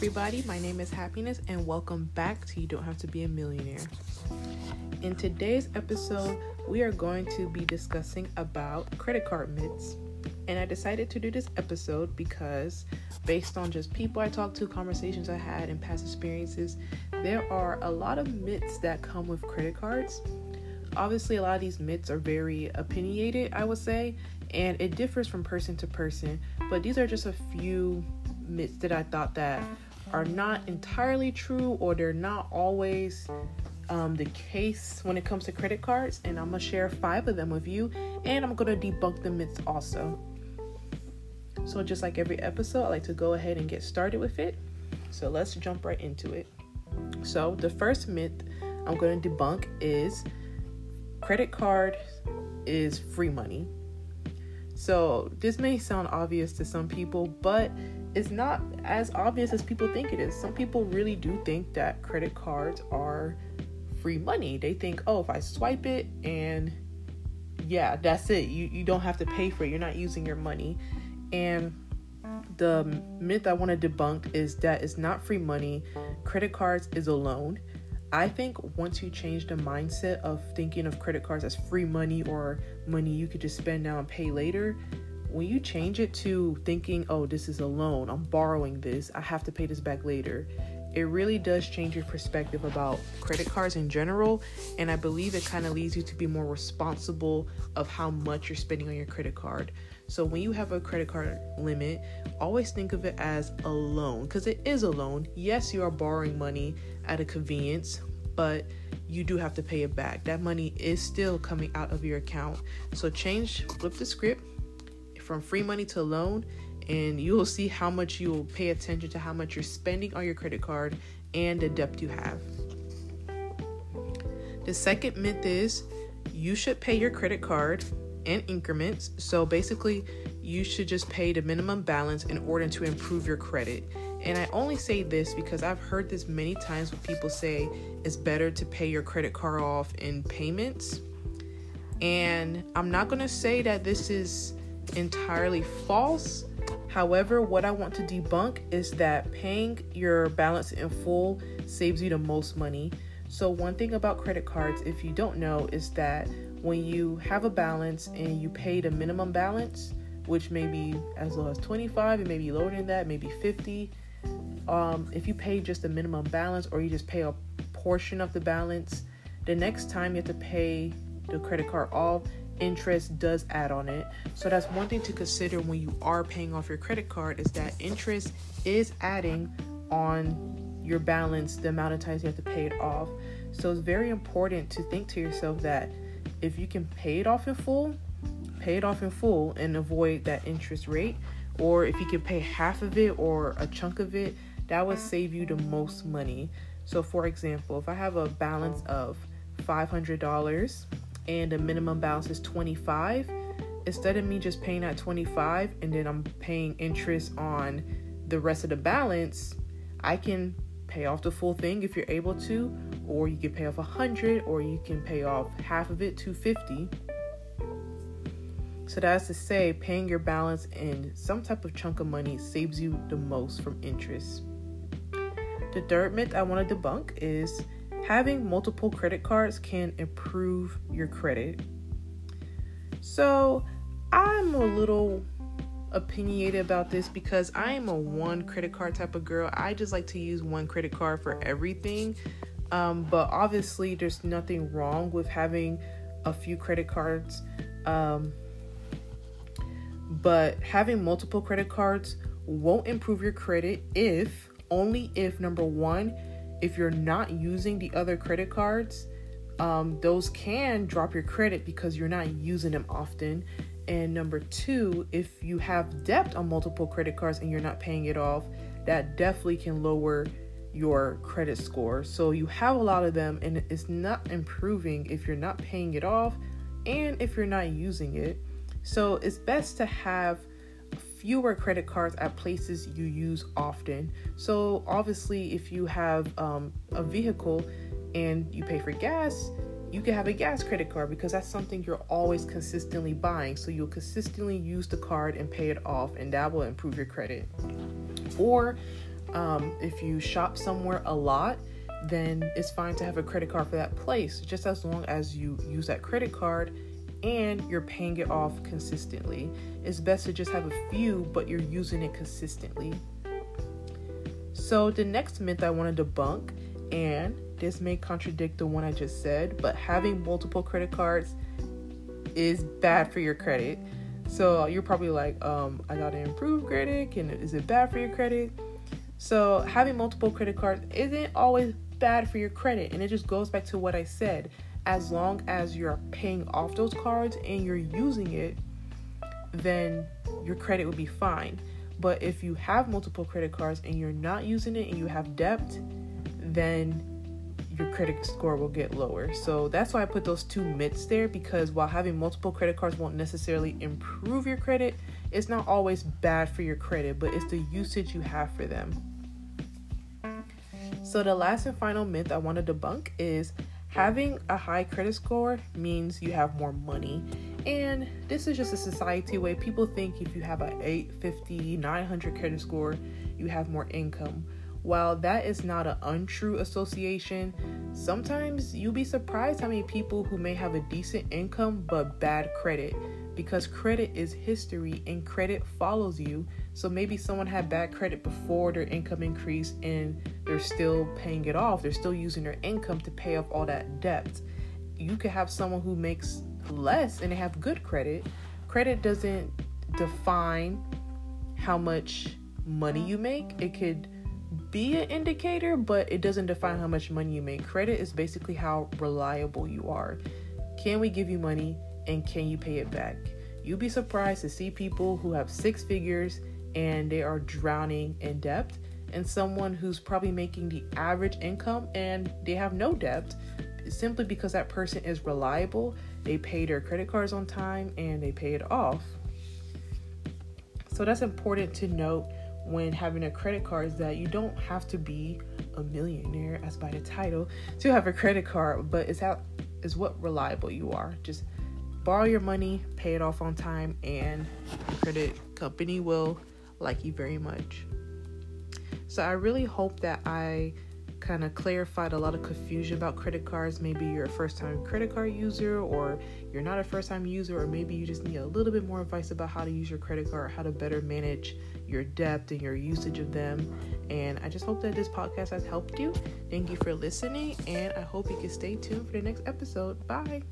everybody. My name is Happiness, and welcome back to You Don't Have to Be a Millionaire. In today's episode, we are going to be discussing about credit card myths. And I decided to do this episode because, based on just people I talked to, conversations I had, and past experiences, there are a lot of myths that come with credit cards. Obviously, a lot of these myths are very opinionated, I would say, and it differs from person to person. But these are just a few myths that I thought that are not entirely true or they're not always um, the case when it comes to credit cards. And I'm gonna share five of them with you, and I'm gonna debunk the myths also. So, just like every episode, I like to go ahead and get started with it. So, let's jump right into it. So, the first myth I'm going to debunk is credit card is free money. So, this may sound obvious to some people, but it's not as obvious as people think it is. Some people really do think that credit cards are free money. They think, oh, if I swipe it and yeah, that's it. You you don't have to pay for it. You're not using your money. And the myth I want to debunk is that it's not free money. Credit cards is a loan. I think once you change the mindset of thinking of credit cards as free money or money you could just spend now and pay later, when you change it to thinking, oh, this is a loan, I'm borrowing this, I have to pay this back later, it really does change your perspective about credit cards in general. And I believe it kind of leads you to be more responsible of how much you're spending on your credit card. So when you have a credit card limit, always think of it as a loan because it is a loan. Yes, you are borrowing money at a convenience, but you do have to pay it back. That money is still coming out of your account. So change, flip the script from free money to loan, and you will see how much you will pay attention to how much you're spending on your credit card and the debt you have. The second myth is you should pay your credit card in increments. So basically, you should just pay the minimum balance in order to improve your credit. And I only say this because I've heard this many times when people say it's better to pay your credit card off in payments. And I'm not going to say that this is entirely false. However, what I want to debunk is that paying your balance in full saves you the most money. So, one thing about credit cards, if you don't know, is that when you have a balance and you pay the minimum balance, which may be as low as 25, it may be lower than that, maybe 50. Um, if you pay just the minimum balance or you just pay a portion of the balance, the next time you have to pay the credit card off, interest does add on it. So that's one thing to consider when you are paying off your credit card is that interest is adding on your balance the amount of times you have to pay it off. So it's very important to think to yourself that if you can pay it off in full, pay it off in full and avoid that interest rate. Or if you can pay half of it or a chunk of it, that would save you the most money. So, for example, if I have a balance of $500 and the minimum balance is 25 instead of me just paying that 25 and then I'm paying interest on the rest of the balance, I can pay off the full thing if you're able to, or you can pay off hundred, or you can pay off half of it, 250. So that's to say, paying your balance in some type of chunk of money saves you the most from interest. The third myth I want to debunk is having multiple credit cards can improve your credit. So, I'm a little opinionated about this because I am a one credit card type of girl. I just like to use one credit card for everything. Um, but obviously, there's nothing wrong with having a few credit cards. Um, but having multiple credit cards won't improve your credit if, only if, number one, if you're not using the other credit cards, um, those can drop your credit because you're not using them often. And number two, if you have debt on multiple credit cards and you're not paying it off, that definitely can lower your credit score. So you have a lot of them and it's not improving if you're not paying it off and if you're not using it. So it's best to have fewer credit cards at places you use often. So, obviously, if you have um, a vehicle and you pay for gas, you can have a gas credit card because that's something you're always consistently buying. So, you'll consistently use the card and pay it off, and that will improve your credit. Or Um, if you shop somewhere a lot, then it's fine to have a credit card for that place, just as long as you use that credit card and you're paying it off consistently. It's best to just have a few, but you're using it consistently. So, the next myth I want to debunk, and this may contradict the one I just said, but having multiple credit cards is bad for your credit. So, you're probably like, um, I gotta improve credit, and is it bad for your credit? So, having multiple credit cards isn't always bad for your credit, and it just goes back to what I said as long as you're paying off those cards and you're using it, then your credit would be fine. But if you have multiple credit cards and you're not using it and you have debt, then your credit score will get lower. So that's why I put those two myths there because while having multiple credit cards won't necessarily improve your credit, it's not always bad for your credit, but it's the usage you have for them. So the last and final myth I want to debunk is Having a high credit score means you have more money. And this is just a society way people think if you have a 850, 900 credit score, you have more income. While that is not an untrue association, sometimes you'll be surprised how many people who may have a decent income but bad credit because credit is history and credit follows you. So maybe someone had bad credit before their income increased and they're still paying it off. They're still using their income to pay off all that debt. You could have someone who makes less and they have good credit. Credit doesn't define how much money you make. It could be an indicator, but it doesn't define how much money you make. Credit is basically how reliable you are. Can we give you money? and can you pay it back? You'd be surprised to see people who have six figures and they are drowning in debt, and someone who's probably making the average income and they have no debt simply because that person is reliable. They pay their credit cards on time and they pay it off. So that's important to note when having a credit card is that you don't have to be a millionaire as by the title to have a credit card, but it's how is what reliable you are. Just borrow your money, pay it off on time, and the credit company will like you very much. So I really hope that I kind of clarified a lot of confusion about credit cards. Maybe you're a first time credit card user, or you're not a first time user, or maybe you just need a little bit more advice about how to use your credit card, how to better manage your debt and your usage of them. And I just hope that this podcast has helped you. Thank you for listening, and I hope you can stay tuned for the next episode. Bye.